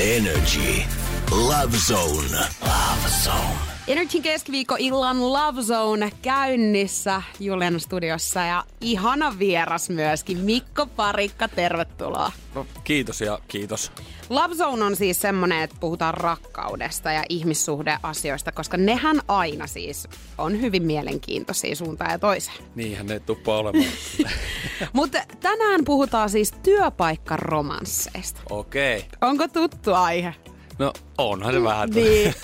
Energy. Love Zone. Love Zone. Energy keskiviikko illan Love Zone käynnissä Julian studiossa ja ihana vieras myöskin. Mikko Parikka, tervetuloa. No, kiitos ja kiitos. Love Zone on siis semmonen, että puhutaan rakkaudesta ja ihmissuhdeasioista, koska nehän aina siis on hyvin mielenkiintoisia suuntaan ja toiseen. Niinhän ne tuppaa olemaan. Mutta tänään puhutaan siis työpaikkaromansseista. Okei. Okay. Onko tuttu aihe? No onhan se vähän. Niin.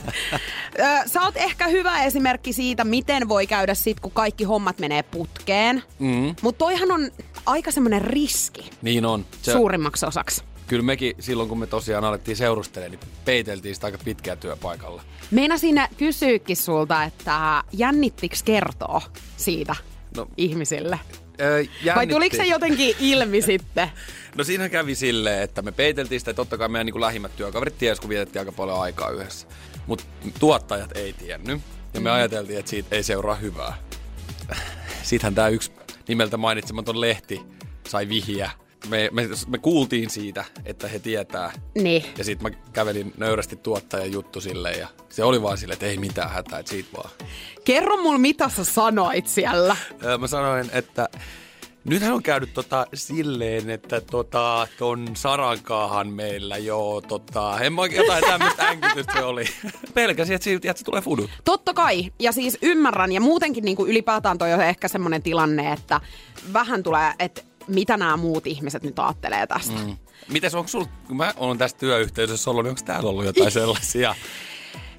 Sä oot ehkä hyvä esimerkki siitä, miten voi käydä sit, kun kaikki hommat menee putkeen. Mm. Mutta toihan on aika semmoinen riski Niin on. se... suurimmaksi osaksi. Kyllä mekin silloin, kun me tosiaan alettiin seurustelemaan, niin peiteltiin sitä aika pitkää työpaikalla. Meinasin kysyykin sulta, että jännittiks kertoo siitä No. ihmisille? Öö, Vai tuliko se jotenkin ilmi sitten? No siinä kävi silleen, että me peiteltiin sitä, että totta kai meidän niin kuin lähimmät työkaverit ties, kun vietettiin aika paljon aikaa yhdessä. Mutta tuottajat ei tiennyt. Ja me ajateltiin, että siitä ei seuraa hyvää. Siitähän tämä yksi nimeltä mainitsematon lehti sai vihiä. Me, me, me kuultiin siitä, että he tietää. Niin. Ja sitten mä kävelin nöyrästi tuottajan juttu sille ja se oli vaan silleen, että ei mitään hätää, että siitä vaan. Kerro mulle, mitä sä sanoit siellä. Mä sanoin, että nythän on käynyt tota silleen, että tota, ton Sarankaahan meillä jo, tota, en mä jotain tämmöistä änkytystä se oli. Pelkäsin, että siitä että se tulee fudut. Totta kai, ja siis ymmärrän, ja muutenkin niin kuin ylipäätään toi on ehkä semmoinen tilanne, että vähän tulee, että mitä nämä muut ihmiset nyt ajattelee tästä. Mm. Mites onko sul, kun mä oon tässä työyhteisössä ollut, niin onko täällä ollut jotain sellaisia?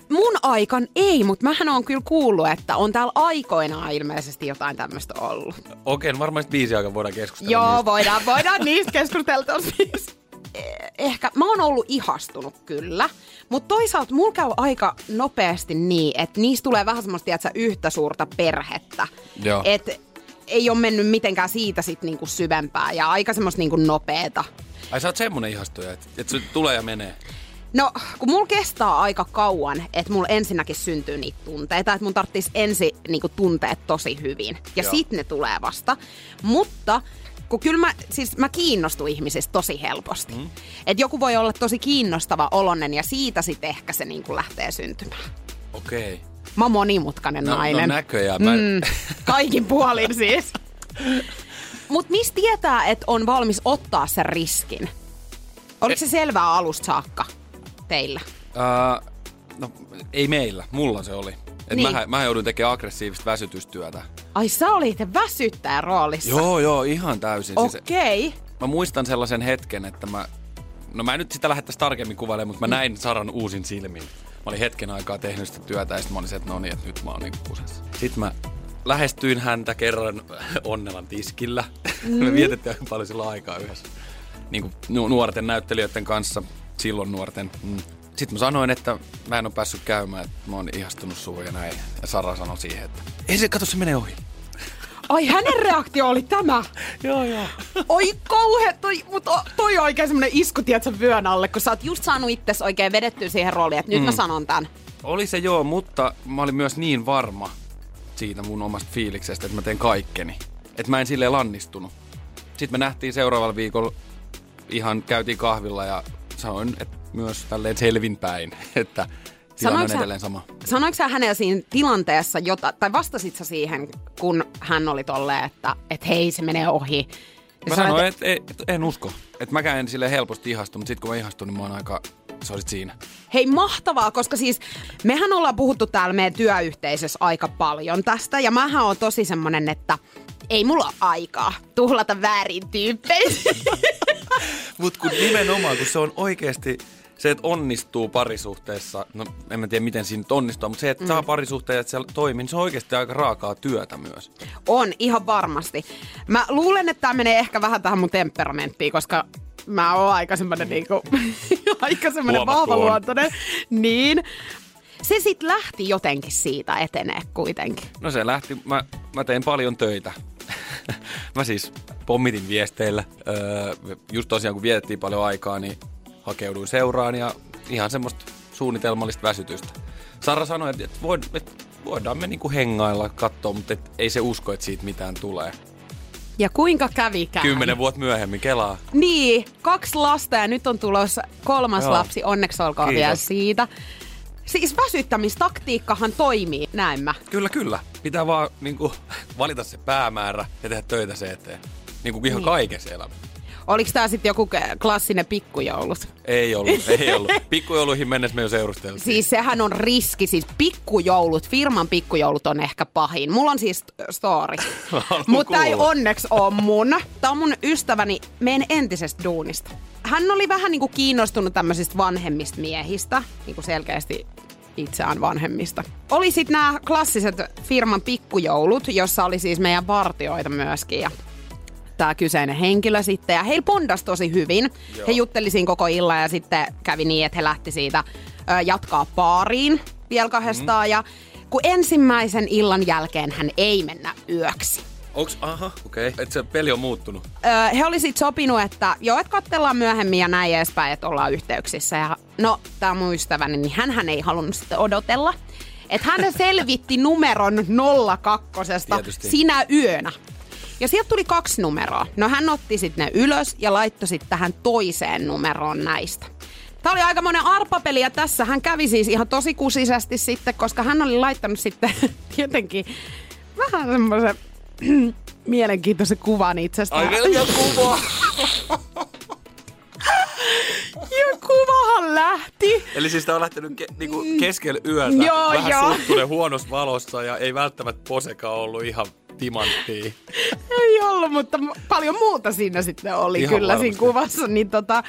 Mun aikan ei, mutta mähän on kyllä kuullut, että on täällä aikoinaan ilmeisesti jotain tämmöistä ollut. Okei, no varmaan viisi aikaa voidaan keskustella Joo, niistä. voidaan, voidaan niistä keskustella siis. Eh, Ehkä, mä oon ollut ihastunut kyllä, mutta toisaalta mulla käy aika nopeasti niin, että niistä tulee vähän semmoista, tiedätkö, yhtä suurta perhettä. Joo. Et ei ole mennyt mitenkään siitä sit niinku syvempää ja aika semmoista niinku nopeeta. Ai sä oot semmonen ihastuja, että, että se tulee ja menee. No, kun mulla kestää aika kauan, että mulla ensinnäkin syntyy niitä tunteita, että mun tarvitsisi ensin niinku tunteet tosi hyvin. Ja Joo. sit ne tulee vasta. Mutta kun kyllä mä, siis mä kiinnostun ihmisistä tosi helposti. Mm. Että joku voi olla tosi kiinnostava olonen ja siitä sitten ehkä se niinku lähtee syntymään. Okei. Mä oon monimutkainen No, nainen. no näköjään. Mä... Mm, kaikin puolin siis. Mut mistä tietää, että on valmis ottaa sen riskin? Oliko se selvää alusta saakka teillä? Uh, no, ei meillä. Mulla se oli. Et Niin. mä, mä joudun tekemään aggressiivista väsytystyötä. Ai sä olit väsyttäjän roolissa. Joo, joo, ihan täysin. Siis, Okei. Okay. mä muistan sellaisen hetken, että mä... No mä en nyt sitä lähdettäisi tarkemmin kuvailemaan, mutta mä näin Saran uusin silmin. Mä olin hetken aikaa tehnyt sitä työtä ja sitten mä olin se, että no niin, että nyt mä oon niinku kusessa. Sitten mä lähestyin häntä kerran Onnelan tiskillä. Mm. me vietettiin aika paljon silloin aikaa yhdessä. Niin kuin nu- nuorten näyttelijöiden kanssa, silloin nuorten. Mm. Sitten mä sanoin, että mä en ole päässyt käymään, että mä oon ihastunut suun ja näin. Ja Sara sanoi siihen, että ei se, kato se menee ohi. Ai hänen reaktio oli tämä. joo, joo. Oi kauhe, toi, mut o- toi on oikein semmonen isku, tiedätkö, vyön alle, kun sä oot just saanut itses oikein vedettyä siihen rooliin, että nyt mm. mä sanon tän. Oli se joo, mutta mä olin myös niin varma siitä mun omasta fiiliksestä, että mä teen kaikkeni. Että mä en silleen lannistunut. Sitten me nähtiin seuraavalla viikolla, ihan käytiin kahvilla ja sanoin että myös tälleen selvinpäin, että tilanne on Sanoitko sä- edelleen sama. Sanoiko sä hänellä siinä tilanteessa, jota, tai vastasit sä siihen, kun hän oli tolleen, että et hei, se menee ohi? Mä sä sanoin, että et, et, en usko. Että mäkään en sille helposti ihastu, mutta sitten kun mä ihastun, niin mä oon aika, olisit siinä. Hei, mahtavaa, koska siis mehän ollaan puhuttu täällä meidän työyhteisössä aika paljon tästä, ja mähän on tosi semmonen, että ei mulla ole aikaa tuhlata väärin tyyppeihin. Mut kun nimenomaan, kun se on oikeasti se, että onnistuu parisuhteessa, no en mä tiedä miten siinä nyt onnistuu, mutta se, että mm. saa parisuhteen, että se toimii, niin se on oikeasti aika raakaa työtä myös. on, ihan varmasti. Mä luulen, että tämä menee ehkä vähän tähän mun temperamenttiin, koska mä oon aika semmonen niinku, aika semmonen vahvaluontoinen. Niin. Se sit lähti jotenkin siitä etenee kuitenkin. No se lähti, mä, mä tein paljon töitä. mä siis pommitin viesteillä. Öö, just tosiaan kun vietettiin paljon aikaa, niin hakeuduin seuraan ja ihan semmoista suunnitelmallista väsytystä. Sara sanoi, että, void, että voidaan me niinku hengailla, katsoa, mutta et ei se usko, että siitä mitään tulee. Ja kuinka kävikään? Kymmenen vuotta myöhemmin, kelaa. Niin, kaksi lasta ja nyt on tulossa kolmas Joo. lapsi. Onneksi olkoon Kiitos. vielä siitä. Siis väsyttämistaktiikkahan toimii, näin mä. Kyllä, kyllä. Pitää vaan niin kuin, valita se päämäärä ja tehdä töitä se eteen. Niin kuin ihan kaikessa elämässä. Oliko tää sitten joku klassinen pikkujoulut? Ei ollut, ei ollut. Pikkujouluihin mennessä me jo seurusteltiin. Siis sehän on riski, siis pikkujoulut, firman pikkujoulut on ehkä pahin. Mulla on siis story. Mutta ei onneksi ole mun. Tää on mun ystäväni meidän entisestä duunista. Hän oli vähän niinku kiinnostunut tämmöisistä vanhemmista miehistä, niinku selkeästi itseään vanhemmista. Oli sitten nämä klassiset firman pikkujoulut, jossa oli siis meidän vartioita myöskin. Ja tämä kyseinen henkilö sitten. Ja heillä pondas tosi hyvin. He jutteli siinä koko illan ja sitten kävi niin, että he lähti siitä ö, jatkaa baariin vielä kahdestaan. Mm. Ja kun ensimmäisen illan jälkeen hän ei mennä yöksi. Onks, aha, okei. Okay. Että se peli on muuttunut. Ö, he oli sitten sopinut, että joo, että katsellaan myöhemmin ja näin edespäin, että ollaan yhteyksissä. Ja no, tämä mun ystäväni, niin hän ei halunnut sitten odotella. Että hän selvitti numeron 02 Tietysti. sinä yönä. Ja sieltä tuli kaksi numeroa. No hän otti sitten ne ylös ja laittoi sitten tähän toiseen numeroon näistä. Tämä oli aika monen arpapeli ja tässä hän kävi siis ihan tosi kusisesti sitten, koska hän oli laittanut sitten tietenkin vähän semmoisen mielenkiintoisen kuvan itsestään. vielä kuva. Ja kuvahan lähti. Eli siis tää on lähtenyt ke, niinku keskellä yötä. Joo, vähän joo. huonossa valossa ja ei välttämättä posekaan ollut ihan timanttia. Ei ollut, mutta paljon muuta siinä sitten oli Ihan kyllä siinä varmasti. kuvassa. Niin tota,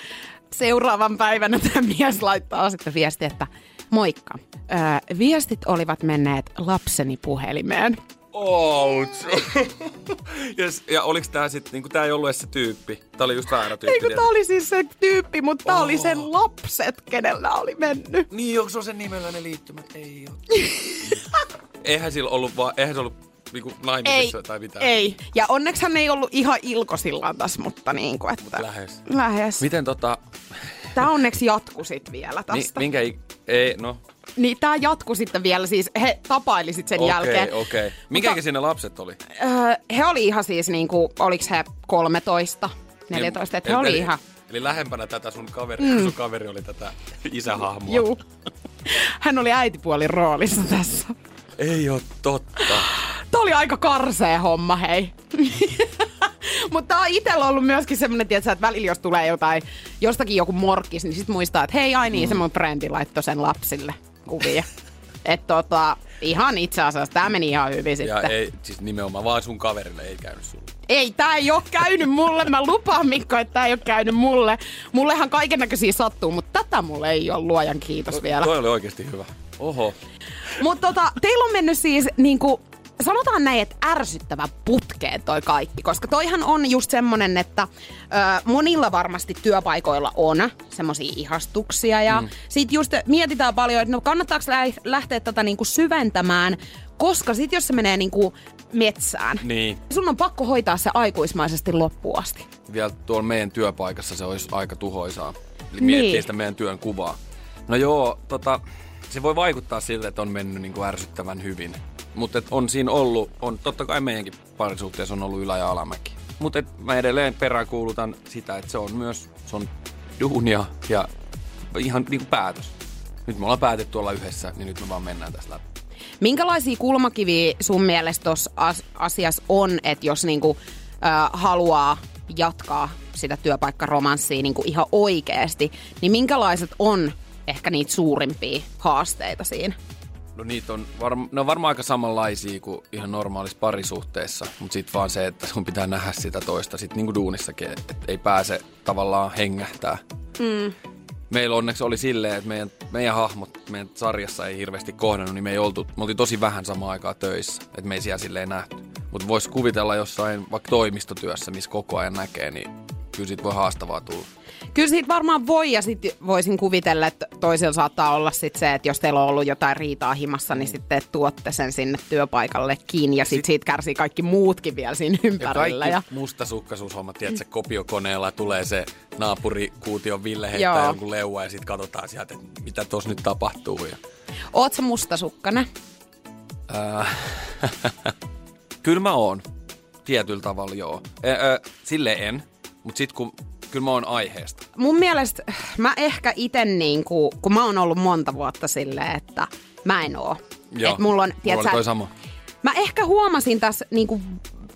seuraavan päivänä tämä mies laittaa sitten viesti, että moikka. Öö, viestit olivat menneet lapseni puhelimeen. Ouch. ja, s- ja oliks tää sit, niinku tää ei ollut edes se tyyppi. Tää oli just väärä tyyppi. Ei kun tiedät? tää oli siis se tyyppi, mutta tää oli Oh. sen lapset, kenellä oli mennyt. Niin, onko se on sen nimellä ne liittymät? Ei oo. eihän sillä ollut vaan, eihän se ollut niinku naimisissa Ei, tai mitään. ei. Ja onneksi hän ei ollut ihan ilkosillaan tässä, mutta niin kuin, että... Lähes. Lähes. Miten tota, Tää onneksi jatku sit vielä tästä. minkä, i- ei, no, Niin tää jatku sitten vielä, siis he tapaili sit sen okei, jälkeen. okei. Minkä ikäisiä ne lapset oli? Öö, he oli ihan siis niinku, oliks he 13, 14, että he Eli- oli eli- ihan... Eli lähempänä tätä sun kaveri, mm. sun kaveri oli tätä isähahmoa. Juu. Hän oli äitipuolin roolissa tässä. Ei oo totta. Tämä oli aika karsea homma, hei. Mutta tää on itsellä ollut myöskin semmonen, tietsä, että välillä jos tulee jotain, jostakin joku morkkis, niin sit muistaa, että hei, ai niin, mm. se mun frendi laittoi sen lapsille kuvia. että tota, ihan itse asiassa, tämä meni ihan hyvin sitten. Ja ei, siis nimenomaan vaan sun kaverille ei käynyt sulle. Ei, tää ei oo käynyt mulle. Mä lupaan Mikko, että tää ei oo käynyt mulle. Mullehan kaiken näköisiä sattuu, mutta tätä mulle ei ole luojan kiitos vielä. Toi oli oikeasti hyvä. Oho. Mutta tota, teillä on mennyt siis niinku, sanotaan näin, että ärsyttävä putkeen toi kaikki. Koska toihan on just semmonen, että ö, monilla varmasti työpaikoilla on semmosia ihastuksia. Ja mm. sit just mietitään paljon, että no kannattaako lä- lähteä tätä niinku syventämään, koska sit jos se menee niinku metsään, Niin. sun on pakko hoitaa se aikuismaisesti loppuun asti. Vielä tuolla meidän työpaikassa se olisi aika tuhoisaa. Eli Niin. miettii sitä meidän työn kuvaa. No joo, tota, se voi vaikuttaa siltä, että on mennyt niin kuin ärsyttävän hyvin. Mutta on siinä ollut, on totta kai meidänkin parisuhteessa on ollut ylä- ja alamäki. Mutta mä edelleen peräänkuulutan sitä, että se on myös se on duunia ja ihan niin kuin päätös. Nyt me ollaan päätetty olla yhdessä, niin nyt me vaan mennään tässä läpi. Minkälaisia kulmakiviä sun mielestä tuossa as- asiassa on, että jos niinku, ö, haluaa jatkaa sitä työpaikkaromanssia niinku ihan oikeasti, niin minkälaiset on ehkä niitä suurimpia haasteita siinä? No niitä on, varm- ne on varmaan aika samanlaisia kuin ihan normaalissa parisuhteessa, mutta sitten vaan se, että sun pitää nähdä sitä toista sit niinku duunissakin, että ei pääse tavallaan hengähtää. Mm. Meillä onneksi oli silleen, että meidän, meidän hahmot meidän sarjassa ei hirveästi kohdannut, niin me ei oltu, me oltiin tosi vähän samaan aikaa töissä, että me ei siellä silleen nähty. Mutta voisi kuvitella jossain vaikka toimistotyössä, missä koko ajan näkee, niin kyllä siitä voi haastavaa tulla. Kyllä siitä varmaan voi ja sitten voisin kuvitella, että toisella saattaa olla sit se, että jos teillä on ollut jotain riitaa himassa, niin sitten tuotte sen sinne työpaikalle kiinni ja sitten siitä kärsii kaikki muutkin vielä siinä Ja ympärillä. kaikki Ja... mustasukkaisuushommat, tiedätkö, kopiokoneella tulee se naapurikuution Ville heittää Joo. jonkun leua ja sitten katsotaan sieltä, että mitä tuossa nyt tapahtuu. Ja, Oot sä mustasukkainen? ää, kyllä mä oon. tietyllä tavalla joo. Ö, ö, sille en, mutta sit kun, kyllä mä oon aiheesta. Mun mielestä mä ehkä ite niinku, kun mä oon ollut monta vuotta silleen, että mä en oo. Joo, Et mulla on, mulla tiedätkö, oli toi sama. Mä ehkä huomasin tässä niinku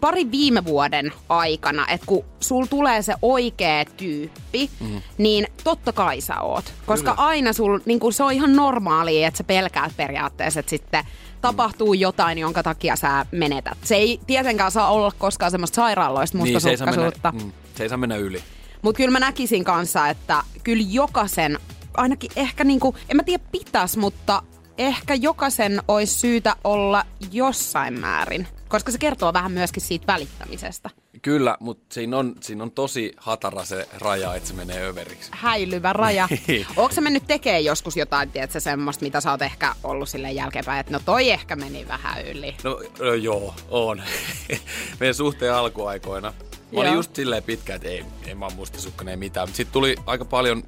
pari viime vuoden aikana, että kun sul tulee se oikea tyyppi, mm. niin totta kai sä oot. Koska Kyllä. aina sul, niinku se on ihan normaalia, että sä pelkäät periaatteessa, että sitten tapahtuu jotain, jonka takia sä menetät. Se ei tietenkään saa olla koskaan semmoista sairaaloista Niin, se ei, mennä, mustasukkaisuutta. mm, se ei saa mennä yli. Mutta kyllä mä näkisin kanssa, että kyllä jokaisen, ainakin ehkä niinku, en mä tiedä pitäis, mutta ehkä jokaisen olisi syytä olla jossain määrin. Koska se kertoo vähän myöskin siitä välittämisestä. Kyllä, mutta siinä on, siinä on tosi hatara se raja, että se menee överiksi. Häilyvä raja. Niin. Onko se mennyt tekee joskus jotain, tiedätkö, semmoista, mitä sä oot ehkä ollut silleen jälkeenpäin, että no toi ehkä meni vähän yli. No, no joo, on. Meidän suhteen alkuaikoina. Mä olin just silleen pitkä, että ei, ei mä oon mustasukkainen, ei mitään. Sitten tuli aika paljon,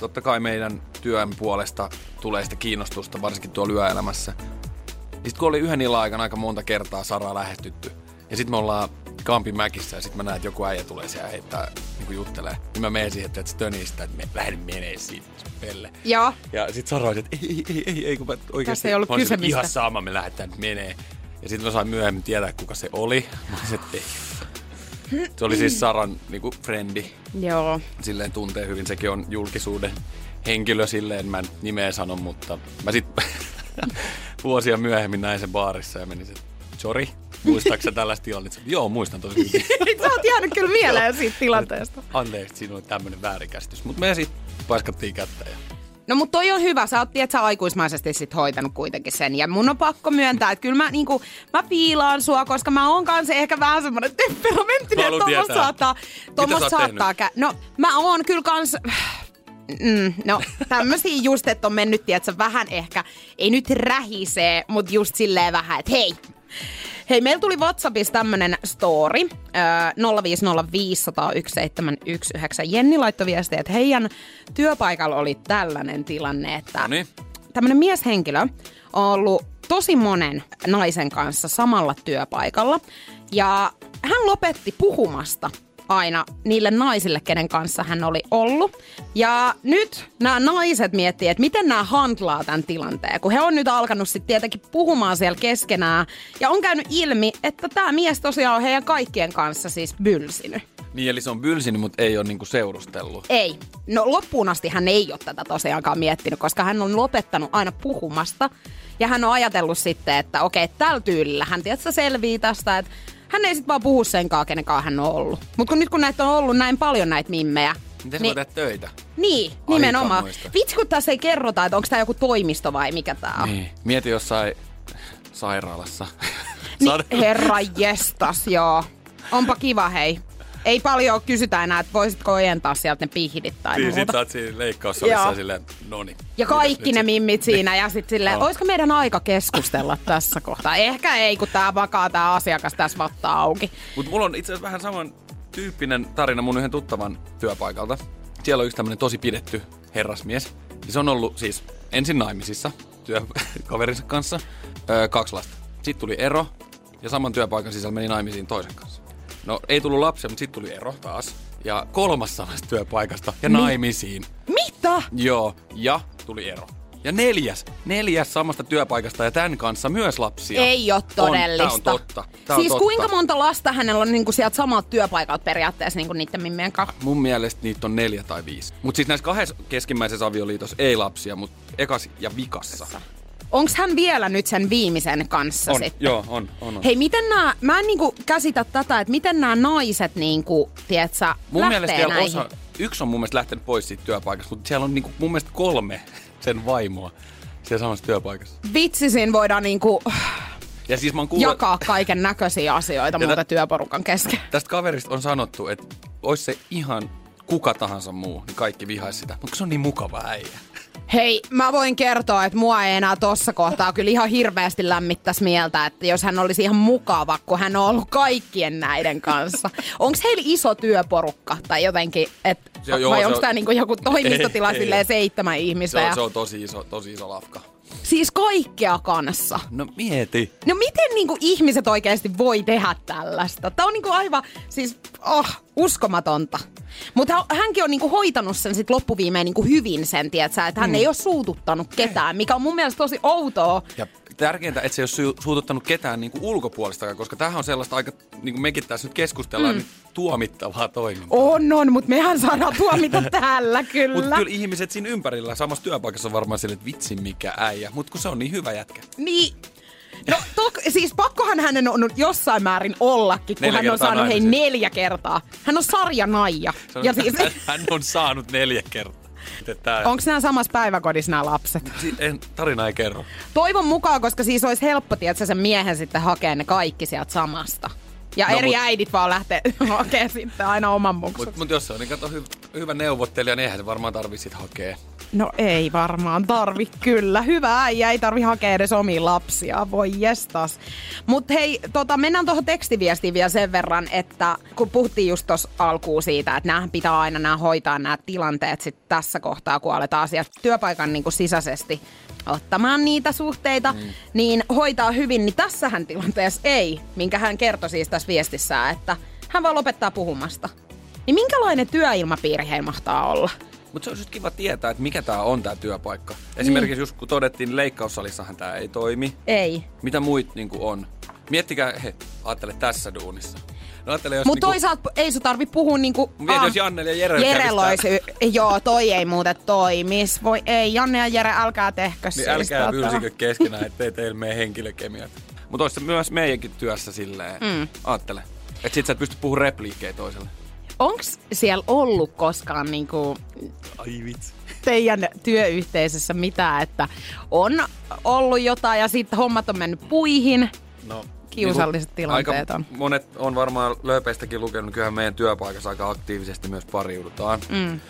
totta kai meidän työn puolesta tulee sitä kiinnostusta, varsinkin tuolla yöelämässä. Sitten kun oli yhden illan aikana aika monta kertaa Saraa lähestytty, ja sitten me ollaan Kampin mäkissä, ja sitten mä näen, että joku äijä tulee siellä heittää, niin kuin juttelee. Niin mä menen siihen, että se tönii sitä, että me lähden menee siitä pelle. Joo. Ja sit sanoin, että ei, ei, ei, ei, kun mä oikeasti... Tässä ei ollut kyse että Ihan sama, me lähdetään nyt menee. Ja sitten mä sain myöhemmin tietää, kuka se oli. Mä olisin, että ei. Se oli siis Saran niinku frendi. Joo. Silleen tuntee hyvin. Sekin on julkisuuden henkilö silleen. Mä en nimeä sano, mutta mä sit vuosia myöhemmin näin sen baarissa ja menin se, sorry, muistaaks sä tällaista tilannetta? Joo, muistan tosi hyvin. Sä oot jäänyt kyllä mieleen siitä tilanteesta. Anteeksi, siinä oli tämmönen väärinkäsitys. Mutta me sitten paiskattiin kättä ja No mutta toi on hyvä, sä oot tiedät, sä aikuismaisesti sit hoitanut kuitenkin sen. Ja mun on pakko myöntää, että kyllä mä, niinku, mä fiilaan sua, koska mä oon kanssa ehkä vähän semmonen temperamenttinen, tietää. saattaa, oot saattaa kä- No mä oon kyllä kans... Mm, no tämmösiä just, että on mennyt, tiedätkö, vähän ehkä, ei nyt rähisee, mutta just silleen vähän, että hei, Hei, meillä tuli WhatsAppissa tämmönen story, äh, 050501719. Jenni laittoi viestiä, että heidän työpaikalla oli tällainen tilanne, että Noniin. tämmönen mieshenkilö on ollut tosi monen naisen kanssa samalla työpaikalla. Ja hän lopetti puhumasta aina niille naisille, kenen kanssa hän oli ollut. Ja nyt nämä naiset miettii, että miten nämä handlaa tämän tilanteen, kun he on nyt alkanut sitten tietenkin puhumaan siellä keskenään. Ja on käynyt ilmi, että tämä mies tosiaan on heidän kaikkien kanssa siis bylsinyt. Niin, eli se on bylsinyt, mutta ei ole niinku seurustellut. Ei. No loppuun asti hän ei ole tätä tosiaankaan miettinyt, koska hän on lopettanut aina puhumasta. Ja hän on ajatellut sitten, että okei, tällä tyylillä hän tietysti selvii tästä, että hän ei sitten vaan puhu senkaan, kenenkaan hän on ollut. Mutta kun nyt kun näitä on ollut näin paljon näitä mimmejä, Miten niin, tehdä töitä? niin nimenomaan. muista. Vitsi kun tässä ei kerrota, että onko tämä joku toimisto vai mikä tämä on. Niin. Mieti jossain sairaalassa. Niin, herra jestas, joo. Onpa kiva, hei. Ei paljon kysytä enää, että voisitko ojentaa sieltä ne pihdit tai Niin, sit muuta. sä oot siinä leikkaussalissa silleen, noni. Ja kaikki ne mimmit Niin. siinä ja sitten silleen, Joo. olisiko meidän aika keskustella tässä kohtaa? Ehkä ei, kun tää vakaa tää asiakas tässä vattaa auki. Mutta mulla on itse asiassa vähän saman tyyppinen tarina mun yhden tuttavan työpaikalta. Siellä on yksi tämmönen tosi pidetty herrasmies. Ja se on ollut siis ensin naimisissa työkaverinsa kanssa. Öö, kaksi lasta. Sitten tuli ero ja saman työpaikan sisällä meni naimisiin toisen kanssa. No ei tullut lapsia, mutta sitten tuli ero taas. Ja kolmas samasta työpaikasta ja naimisiin. Mitä? Joo, ja tuli ero. Ja neljäs, neljäs samasta työpaikasta ja tämän kanssa myös lapsia. Ei ole todellista. On, tää on totta. Tää siis on totta. kuinka monta lasta hänellä on niinku sieltä samalta työpaikalta periaatteessa niinku niiden mimmien kanssa? Mun mielestä niitä on neljä tai viisi. Mutta siis näissä kahdessa keskimmäisessä avioliitossa ei lapsia, mutta ekas ja vikassa. Onks hän vielä nyt sen viimeisen kanssa On, sitten? joo, on, on, on. Hei, miten nämä, mä en niinku käsitä tätä, että miten nämä naiset niinku, tiedätkö, mun lähtee mielestä vielä näihin. osa, yksi on mun mielestä lähtenyt pois siitä työpaikasta, mutta siellä on niinku mun mielestä kolme sen vaimoa siellä samassa työpaikassa. Vitsi, siinä voidaan niinku Ja siis mä oon kuullut, jakaa kaiken näköisiä asioita muuta tä- työporukan kesken. tästä kaverista on sanottu, että olisi se ihan kuka tahansa muu, niin kaikki vihaisi sitä. Mutta se on niin mukava äijä. Hei, mä voin kertoa, että mua ei enää tossa kohtaa kyllä ihan hirveästi lämmittäisi mieltä, että jos hän olisi ihan mukava, kun hän on ollut kaikkien näiden kanssa. Onko heillä iso työporukka tai jotenkin, et, Se joo, vai onko on- tämä niinku joku toimistotila Ei, ei. seitsemän ihmistä? Se on, ja... se on tosi iso, tosi iso lafka. Siis kaikkea kanssa. No mieti. No miten niinku ihmiset oikeasti voi tehdä tällaista? Tämä on niinku aivan, siis oh, uskomatonta. Mutta hänkin on niinku hoitanut sen sit loppuviimeen niinku hyvin sen, tietsä, että hän mm. ei ole suututtanut ketään, mikä on mun mielestä tosi outoa. Ja tärkeintä, että se ei ole suututtanut ketään niin kuin ulkopuolistakaan, koska tämähän on sellaista aika, niin kuin mekin tässä nyt keskustellaan, mm. niin tuomittavaa toimintaa. On, on, mutta mehän saadaan tuomita täällä kyllä. Mutta kyllä ihmiset siinä ympärillä samassa työpaikassa on varmaan sille, että vitsi mikä äijä, mutta kun se on niin hyvä jätkä. Niin, No tok, siis pakkohan hänen on jossain määrin ollakin, kun neljä hän on saanut hei neljä kertaa. Hän on sarja Naija. ja siis... Hän on saanut neljä kertaa. Tää... Onko nämä samassa päiväkodissa nämä lapset? Si- en, tarina ei kerro. Toivon mukaan, koska siis olisi helppo, että sen miehen sitten hakee ne kaikki sieltä samasta. Ja no, eri mut... äidit vaan lähtee hakemaan sitten aina oman muksun. Mutta mut jos se on niin kato, hy- hyvä neuvottelija, niin eihän se varmaan tarvitse hakea. No ei varmaan tarvi kyllä. Hyvä äijä, ei tarvi hakea edes omiin lapsia. Voi jestas. Mutta hei, tota, mennään tuohon tekstiviestiin vielä sen verran, että kun puhuttiin just tuossa alkuun siitä, että nämä pitää aina nämä hoitaa nämä tilanteet sit tässä kohtaa, kun aletaan asiat työpaikan niin kuin sisäisesti ottamaan niitä suhteita, mm. niin hoitaa hyvin, niin tässähän tilanteessa ei, minkä hän kertoi siis tässä viestissä, että hän vaan lopettaa puhumasta. Niin minkälainen työilmapiiri heillä mahtaa olla? Mutta se olisi kiva tietää, että mikä tämä on tämä työpaikka. Esimerkiksi niin. just kun todettiin, leikkaussalissahan tämä ei toimi. Ei. Mitä muit niin on? Miettikää, he, ajattele tässä duunissa. No Mutta niinku, toisaalta ei sun tarvi puhua niinku... Mietin, ah, jos Janne ja Jere Jere loisi, Joo, toi ei muuten toimis. Voi ei, Janne ja Jere, älkää tehkö niin siis. Älkää tota. keskenään, ettei teillä mene henkilökemiat. Mutta olisi myös meidänkin työssä silleen, mm. ajattele. Että sit sä et pysty puhumaan repliikkejä toiselle. Onks siellä ollut koskaan niinku... Ai vitsi teidän työyhteisössä mitään, että on ollut jotain ja sitten hommat on mennyt puihin? No, kiusalliset niin tilanteet on. Monet on varmaan lööpeistäkin lukenut, kyllähän meidän työpaikassa aika aktiivisesti myös pariudutaan. Mm.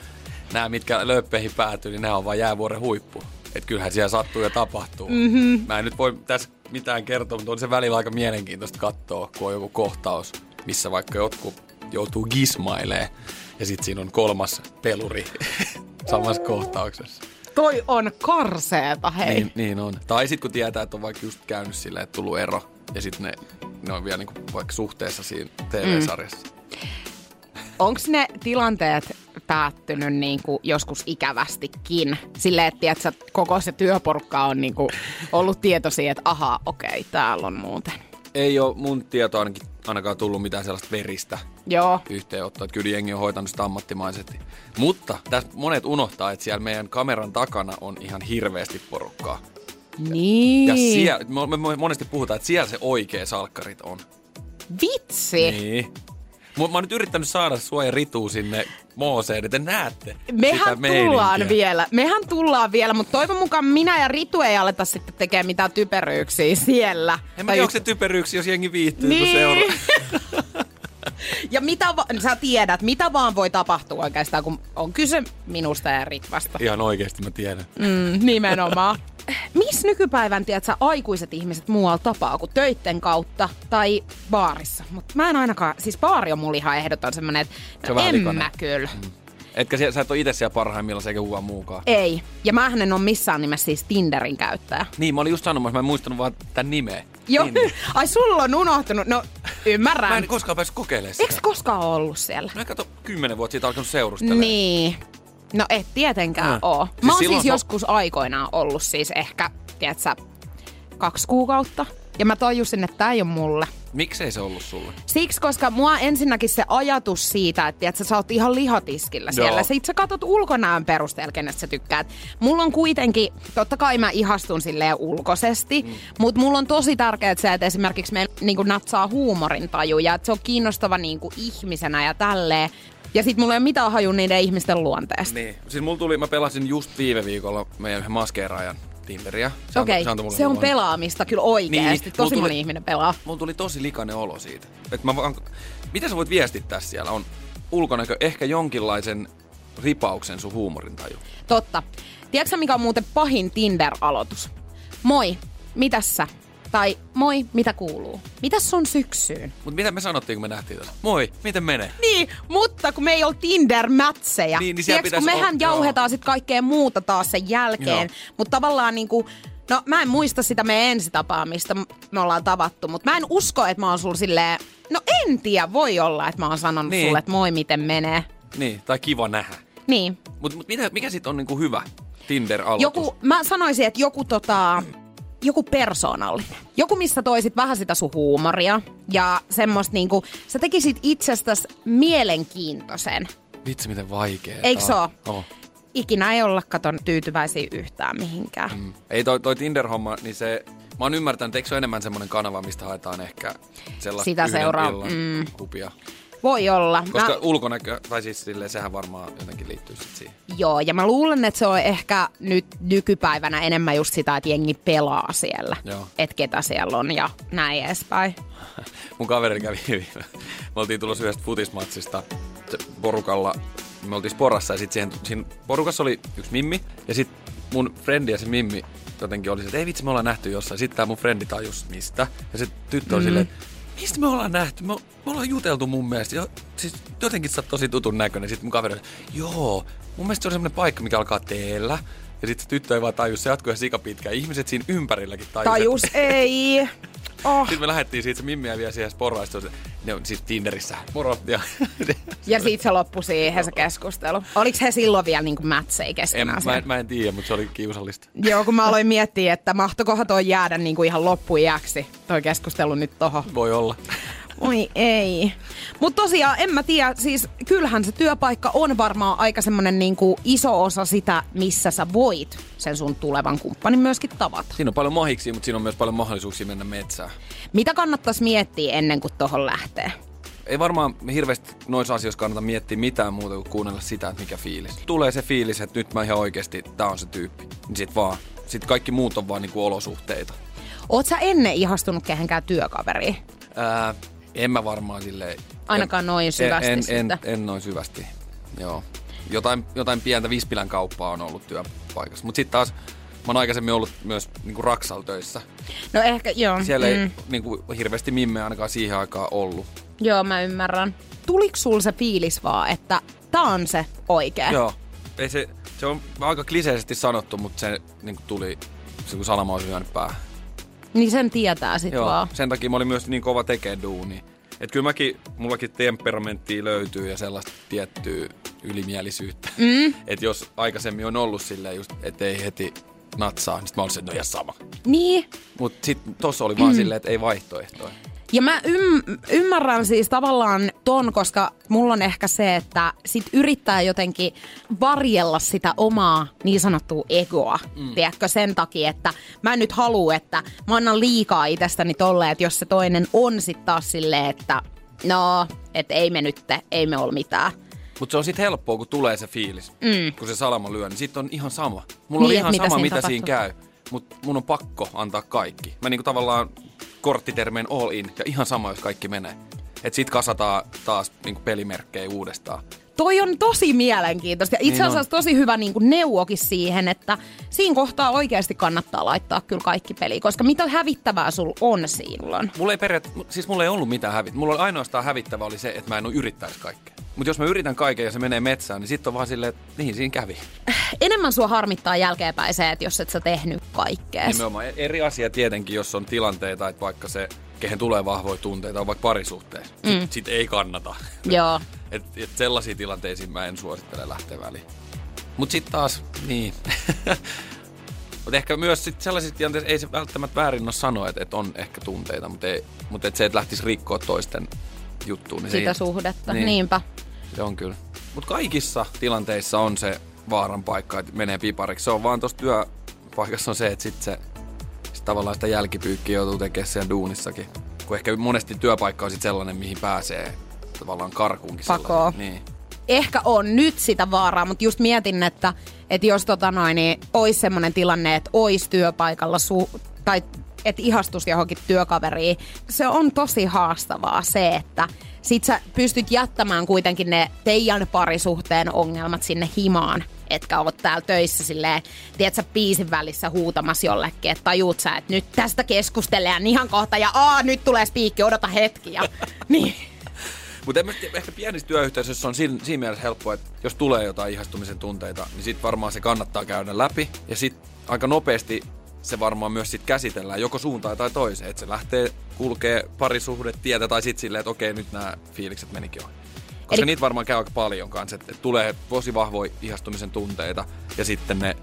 Nämä, mitkä lööppeihin päätyy, niin nämä on vain jäävuoren huippu. Että kyllähän siellä sattuu ja tapahtuu. Mm-hmm. Mä en nyt voi tässä mitään kertoa, mutta on se välillä aika mielenkiintoista katsoa, kun on joku kohtaus, missä vaikka jotkut joutuu gismailee ja sitten siinä on kolmas peluri samassa kohtauksessa. Toi on karseeta, hei. Niin, niin on. Tai sitten kun tietää, että on vaikka just käynyt silleen, että tullut ero, ja sitten ne, ne on vielä niinku vaikka suhteessa siinä TV-sarjassa. Mm. Onko ne tilanteet päättynyt niinku joskus ikävästikin? Silleen, että tiedätkö, koko se työporukka on niinku ollut tietoisia, että ahaa, okei, täällä on muuten. Ei ole mun tieto ainakin ainakaan tullut mitään sellaista veristä Joo. yhteenottoa. Että kyllä jengi on hoitanut sitä ammattimaisesti. Mutta tässä monet unohtaa, että siellä meidän kameran takana on ihan hirveästi porukkaa. Niin. Ja siellä, me, me monesti puhutaan, että siellä se oikea salkkarit on. Vitsi. Niin. Mä oon nyt yrittänyt saada sua ja Ritu sinne Mooseen, että näette Mehän tullaan vielä, mehän tullaan vielä, mutta toivon mukaan minä ja Ritu ei aleta sitten tekemään mitään typeryyksiä siellä. En mä tiedä, onko se typeryyksiä, jos jengi viihtyy, niin. kun seuraa. Ja mitä va- sä tiedät, mitä vaan voi tapahtua oikeastaan, kun on kyse minusta ja Ritvasta. Ihan oikeasti mä tiedän. Mm, nimenomaan. Missä nykypäivän, tiedät sä, aikuiset ihmiset muualla tapaa kuin töitten kautta tai baarissa? Mutta mä en ainakaan, siis baari on mulla ihan ehdoton semmonen, että se en likainen. mä kyllä. Mm. Etkä sä et ole itse siellä parhaimmillaan sekä kukaan muukaan. Ei. Ja mä en ole missään nimessä siis Tinderin käyttäjä. Niin, mä olin just sanomassa, mä en muistanut vaan tämän nimeä. Joo. Ai sulla on unohtunut. No, ymmärrän. Mä en koskaan päässyt kokeilemaan sitä. Eikö koskaan ollut siellä? Mä kato, kymmenen vuotta siitä alkanut seurustella. Niin. No et tietenkään äh. oo. Mä oon siis, siis joskus aikoinaan ollut siis ehkä, tiedätkö, kaksi kuukautta. Ja mä tajusin, että tää ei ole mulle. Miksei se ollut sulle? Siksi, koska mua ensinnäkin se ajatus siitä, että, että sä oot ihan lihatiskillä Joo. siellä. Sitten sä katot ulkonäön perusteella, kenestä sä tykkäät. Mulla on kuitenkin, totta kai mä ihastun silleen ulkoisesti, mm. mutta mulla on tosi tärkeää se, että esimerkiksi me niin natsaa huumorin taju ja että se on kiinnostava niin ihmisenä ja tälleen. Ja sit mulla ei ole mitään haju niiden ihmisten luonteesta. Niin. Siis mulla tuli, mä pelasin just viime viikolla meidän maskeeraajan Tinderiä. Okei, okay. se, se on pelaamista kyllä oikeasti. Niin, tosi moni ihminen pelaa. Mulla tuli tosi likainen olo siitä. Et mä vaan, miten sä voit viestittää siellä? On ulkonäkö ehkä jonkinlaisen ripauksen sun huumorintaju. Totta. Tiedätkö mikä on muuten pahin Tinder-aloitus? Moi, mitäs sä? Tai moi, mitä kuuluu? Mitäs sun syksyyn? Mutta mitä me sanottiin, kun me nähtiin tässä? Moi, miten menee? Niin, mutta kun me ei ole Tinder-mätsejä. Niin, niin Tiedätkö, kun mehän o- jauhetaan sitten kaikkea muuta taas sen jälkeen. Mutta tavallaan niinku, No mä en muista sitä meidän ensitapaamista, me ollaan tavattu, mutta mä en usko, että mä oon sulla silleen... No en tiedä, voi olla, että mä oon sanonut Niin. niin. sulle, että moi miten menee. Niin, tai kiva nähdä. Niin. Mutta mut mikä, mikä sitten on niinku hyvä Tinder-aloitus? Joku, mä sanoisin, että joku tota, joku persoonallinen. Joku, missä toisit vähän sitä sun huumoria ja semmoista niinku, sä tekisit itsestäsi mielenkiintoisen. Vitsi, miten vaikea. Eikö se? Oh. Ikinä ei olla katon tyytyväisiä yhtään mihinkään. Mm. Ei toi, toi Tinder-homma, niin se... Mä oon ymmärtänyt, että eikö se ole enemmän semmoinen kanava, mistä haetaan ehkä sellaista Sitä seuraa, mm. kupia. Voi olla. Koska Mä, ulkonäkö, tai siis silleen, sehän varmaan jotenkin liittyy sit siihen. joo, ja mä luulen, että se on ehkä nyt nykypäivänä enemmän just sitä, että jengi pelaa siellä. Joo. Että ketä siellä on ja näin edespäin. Mun kaveri kävi viime. Me oltiin tulossa yhdestä futismatsista porukalla. Me oltiin sporassa ja sitten siihen, siinä porukassa oli yksi mimmi. Ja sitten mun frendi ja se mimmi jotenkin oli se, että ei vitsi, me ollaan nähty jossain. Sitten tää mun frendi tajus mistä. Ja se tyttö oli mm. silleen, mistä me ollaan nähty? Me, me ollaan juteltu mun mielestä. Jo, siis jotenkin sä oot tosi tutun näköinen. Sitten mun kaveri joo, mun mielestä se on semmoinen paikka, mikä alkaa teellä. Ja sitten tyttö ei vaan tajus, se jatkuu ihan sikapitkään. Ihmiset siinä ympärilläkin tajus. Tajus ei. Oh. sitten me lähdettiin siitä, se Mimmi vielä siihen ja ne on siis Tinderissä, moro. Ja, Ja siitä se loppui siihen se keskustelu. Oliko he silloin vielä niin mätsei en, keskenään mä, siellä? en, mä en tiedä, mutta se oli kiusallista. Joo, kun mä aloin miettiä, että mahtokohan toi jäädä niin kuin ihan loppuiäksi, toi keskustelu nyt tohon. Voi olla. Oi ei. Mutta tosiaan, en mä tiedä, siis kyllähän se työpaikka on varmaan aika semmonen niinku iso osa sitä, missä sä voit sen sun tulevan kumppanin myöskin tavata. Siinä on paljon mahiksi, mutta siinä on myös paljon mahdollisuuksia mennä metsään. Mitä kannattaisi miettiä ennen kuin tohon lähtee? Ei varmaan hirveästi noissa asioissa kannata miettiä mitään muuta kuin kuunnella sitä, että mikä fiilis. Tulee se fiilis, että nyt mä ihan oikeasti, tää on se tyyppi. Niin sit vaan. Sitten kaikki muut on vaan niinku olosuhteita. Oot sä ennen ihastunut kehenkään työkaveriin? Ää, en mä varmaan silleen... Ainakaan noin syvästi en, en, sitten. en noin syvästi, joo. Jotain, jotain pientä Vispilän kauppaa on ollut työpaikassa. Mutta sitten taas mä oon aikaisemmin ollut myös niinku Raksal töissä. No ehkä, joo. Siellä mm. ei niinku, hirveästi mimmeä ainakaan siihen aikaan ollut. Joo, mä ymmärrän. Tuliko sul se fiilis vaan, että tää on se oikea? Joo. Ei se, se on aika kliseisesti sanottu, mutta se niinku tuli, se kun salama olisi lyönyt päähän. Niin sen tietää sit Joo, vaan. sen takia mä olin myös niin kova tekee duuni. Et kyllä mäkin, mullakin temperamenttia löytyy ja sellaista tiettyä ylimielisyyttä. Mm. Et jos aikaisemmin on ollut silleen just, ettei heti natsaa, niin sit mä olisin, että no ihan sama. Niin, Mut sit tossa oli vaan mm. silleen, että ei vaihtoehtoja. Ja mä ym- ymmärrän siis tavallaan ton, koska mulla on ehkä se, että sit yrittää jotenkin varjella sitä omaa niin sanottua egoa. Mm. Tiedätkö, sen takia, että mä en nyt halua, että mä annan liikaa itsestäni tolle, että jos se toinen on sit taas silleen, että no, et ei me nyt, ei me ole mitään. Mutta se on sitten helppoa, kun tulee se fiilis, mm. kun se salama lyö, niin sitten on ihan sama. Mulla Niin, on ihan mitä sama, siinä mitä tapahtuu. siinä käy, mutta mun on pakko antaa kaikki. Mä niinku tavallaan korttitermeen all in, ja ihan sama, jos kaikki menee. Et sit kasataan taas niinku pelimerkkejä uudestaan. Toi on tosi mielenkiintoista itse Niin asiassa tosi hyvä niin kuin neuvokin siihen, että siinä kohtaa oikeasti kannattaa laittaa kyllä kaikki peliin, koska mitä hävittävää sul on silloin. Mulla ei periaat, siis mulla ei ollut mitään hävittävää. Mulla oli ainoastaan hävittävä oli se, että mä en yrittäisi kaikkea. Mutta jos mä yritän kaiken ja se menee metsään, niin sitten on vaan silleen, että niin siinä kävi. Enemmän sua harmittaa jälkeenpäin se, että jos et sä tehnyt kaikkea. Nimenomaan eri asia tietenkin, jos on tilanteita, että vaikka se, kehen tulee vahvoja tunteita, on vaikka parisuhteessa. Mm. sit ei kannata. Joo. Et, et sellaisiin tilanteisiin mä en suosittele lähteä väliin. Mut sitten taas, niin. mutta ehkä myös sit sellaisissa tilanteissa ei se välttämättä väärin ole sanoa, että et on ehkä tunteita, mutta mut et se, että lähtisi rikkoa toisten juttuun. Niin se Sitä ei- suhdetta, Niin. niinpä. Se on kyllä. Mutta kaikissa tilanteissa on se vaaran paikka, että menee pipariksi. Se on vaan tuossa työpaikassa on se, että sit se tavallaan sitä jälkipyykkiä joutuu tekemään siellä duunissakin. Kun ehkä monesti työpaikka on sit sellainen, mihin pääsee tavallaan karkuunkin. Pakoon. sellainen. Niin. Ehkä on nyt sitä vaaraa, mutta just mietin, että, että jos tota noin, niin olisi semmoinen tilanne, että olisi työpaikalla su- tai että ihastus johonkin työkaveriin, se on tosi haastavaa se, että sit sä pystyt jättämään kuitenkin ne teidän parisuhteen ongelmat sinne himaan, etkä oot täällä töissä silleen, tiedätkö, biisin välissä huutamassa jollekin, että tajuut sä, että nyt tästä keskustellaan ihan kohta ja aa, nyt tulee spiikki, odota hetki ja niin. Mutta ehkä pienissä työyhteisöissä on siinä, siinä mielessä helppoa, että jos tulee jotain ihastumisen tunteita, niin sitten varmaan se kannattaa käydä läpi. Ja sitten aika nopeasti se varmaan myös sit käsitellään joko suuntaan tai toiseen. Että se lähtee kulkee parisuhdetietä tai sitten silleen, että okei, nyt nämä fiilikset menikin ohi. Koska Eli- niitä varmaan käy aika paljon kanssa, että, tulee tosi vahvoja ihastumisen tunteita ja sitten ne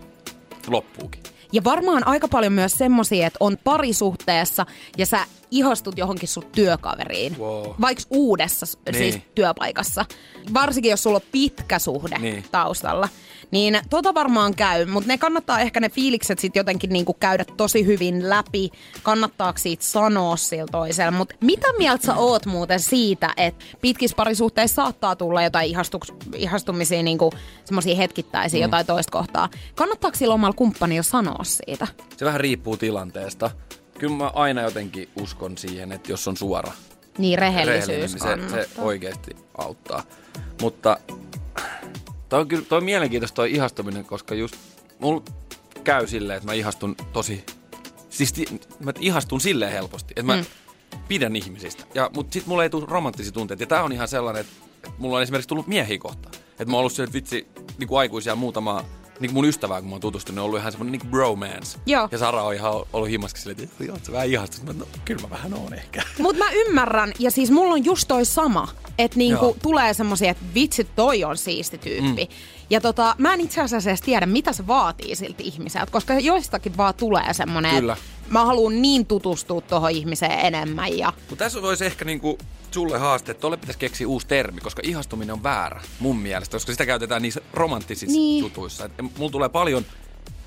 loppuukin. Ja varmaan aika paljon myös semmosia, että on parisuhteessa ja sä ihastut johonkin sun työkaveriin. Wow. Vaikka uudessa niin. siis työpaikassa. Varsinkin jos sulla on pitkä suhde Niin. taustalla. Niin tota varmaan käy, mutta ne kannattaa ehkä ne fiilikset sitten jotenkin niinku käydä tosi hyvin läpi. Kannattaako siitä sanoa sillä toisella. Mutta mitä mieltä sä oot muuten siitä, että pitkissä parisuhteissa saattaa tulla jotain ihastuks, ihastumisia, niinku semmoisia hetkittäisiä mm. jotain toista kohtaa. Kannattaako sillä omalla kumppanilla sanoa siitä? Se vähän riippuu tilanteesta. Kyllä mä aina jotenkin uskon siihen, että jos on suora, Niin rehellisyys rehellinen, niin se, se oikeasti auttaa. Mutta toi on kyllä toi on mielenkiintoista toi ihastuminen, koska just mulla käy silleen, että mä ihastun tosi... Siis mä ihastun silleen helposti, että mä mm. pidän ihmisistä. Ja, mutta sit mulla ei tule romanttisia tunteita. Ja tää on ihan sellainen, että mulla on esimerkiksi tullut miehiä kohtaan. Että mä oon ollut se, että vitsi, niin kuin aikuisia muutama niin mun ystävää, kun mä oon tutustunut, on ollut ihan semmoinen niin bromance. Joo. Ja Sara on ihan ollut himmaskin silleen, että joo, sä vähän ihastut. Mä, no, kyllä mä vähän oon ehkä. Mutta mä ymmärrän, ja siis mulla on just toi sama, että niinku Joo. tulee semmosia, että vitsi toi on siisti tyyppi. Mm. Ja tota, mä en itse asiassa edes tiedä, mitä se vaatii siltä ihmiseltä, koska joistakin vaan tulee semmonen, Kyllä. että mä haluan niin tutustua tuohon ihmiseen enemmän. Ja Mutta tässä olisi ehkä niinku sulle haaste, että tolle pitäisi keksiä uusi termi, koska ihastuminen on väärä mun mielestä, koska sitä käytetään niissä romanttisissa Niin. jutuissa. Et mulla tulee paljon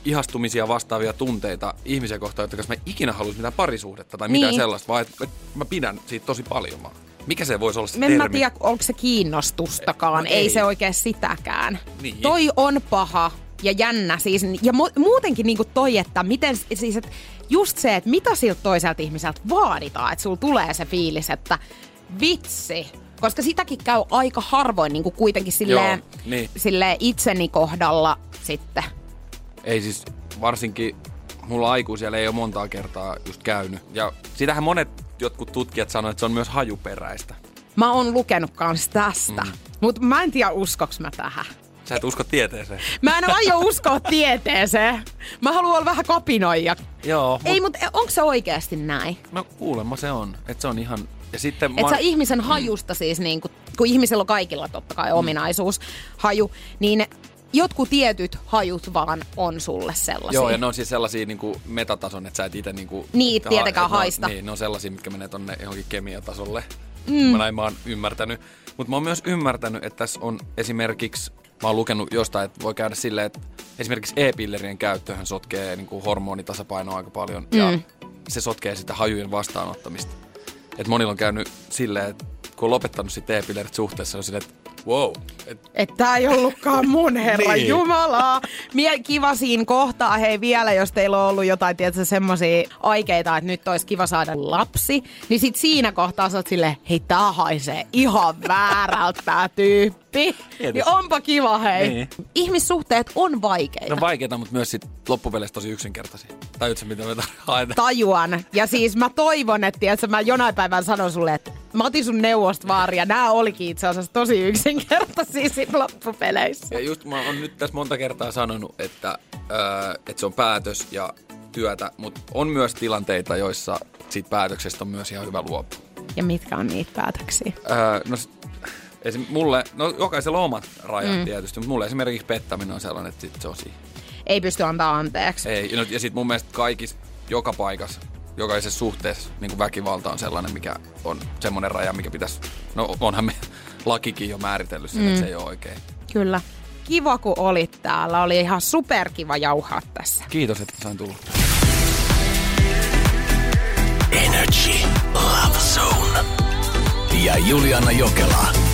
ihastumisia vastaavia tunteita ihmisiä kohtaan, että mä ikinä haluaisin mitään parisuhdetta tai mitään Niin. sellaista, vaan että et mä pidän siitä tosi paljon vaan. Mikä se voisi olla se en termi? mä tiedä, onko se kiinnostustakaan, No ei. ei. se oikein sitäkään. Niin. Toi on paha ja jännä siis. Ja mu- muutenkin niinku toi, että miten siis, et just se, että mitä siltä toiselta ihmiseltä vaaditaan, että sulla tulee se fiilis, että vitsi. Koska sitäkin käy aika harvoin niin kuin kuitenkin silleen, Joo, niin. silleen itseni kohdalla sitten. Ei siis varsinkin mulla aikuisella ei ole montaa kertaa just käynyt. Ja sitähän monet jotkut tutkijat sanoivat, että se on myös hajuperäistä. Mä oon lukenut kans tästä, mm. mutta mä en tiedä uskoks mä tähän. Sä et usko tieteeseen. Mä en aio uskoa tieteeseen. Mä haluan olla vähän kapinoija. Joo. Ei, mutta onko se oikeasti näin? No kuulemma se on. Että se on ihan... Ja sitten Että sä ihmisen hajusta siis, niin kun, kun ihmisellä on kaikilla totta kai ominaisuus, haju, niin jotkut tietyt hajut vaan on sulle sellaisia. Joo, ja ne on siis sellaisia niin kuin metatason, että sä et itse niin kuin... Niin, tietenkään et ne on- haista. Niin, ne on sellaisia, mitkä menee tonne johonkin kemiatasolle. Mm. Mä näin mä oon ymmärtänyt. Mutta mä oon myös ymmärtänyt, että tässä on esimerkiksi... Mä oon lukenut jostain, että voi käydä silleen, että esimerkiksi e-pillerien käyttöhän sotkee niin kuin hormonitasapainoa aika paljon. Mm. Ja se sotkee sitä hajujen vastaanottamista. Et monilla on käynyt silleen, että kun on lopettanut sitten e-pillerit suhteessa, on silleen, että wow. Et, Että ei ollutkaan mun herra Niin. Jumala. Mie kiva siinä kohtaa, hei vielä, jos teillä on ollut jotain, tietysti semmosia aikeita, että nyt olisi kiva saada lapsi. Niin sit siinä kohtaa sä oot silleen, hei tää haisee ihan väärältä tää tyyppi. Niin onpa kiva hei. Niin. Ihmissuhteet on vaikeita. ne on vaikeita, mutta myös sit loppupeleissä tosi yksinkertaisia. Tajutko sä, mitä me tar- haetaan? tajuan. Ja siis mä toivon, että tiedätkö, mä jonain päivän sanon sulle, että mä otin sun neuvosta vaaria. Nää olikin itse asiassa tosi yksinkertaisia sit loppupeleissä. Ja just mä oon nyt tässä monta kertaa sanonut, että, öö, että se on päätös ja työtä, mutta on myös tilanteita, joissa siitä päätöksestä on myös ihan hyvä luopua. Ja mitkä on niitä päätöksiä? Öö, no, esim, mulle, no jokaisella on omat rajat mm. tietysti, mutta mulle esimerkiksi pettäminen on sellainen, että sit se on siinä. Ei pysty antaa anteeksi. Ei, no- ja sitten mun mielestä kaikissa, joka paikassa, jokaisessa suhteessa niin kuin väkivalta on sellainen, mikä on semmoinen raja, mikä pitäisi, no onhan me lakikin jo määritellyt sen, mm. että se ei ole oikein. Kyllä. Kiva, kun olit täällä. Oli ihan superkiva jauhaa tässä. Kiitos, että sain tulla. Energy Love Zone. Ja Juliana Jokela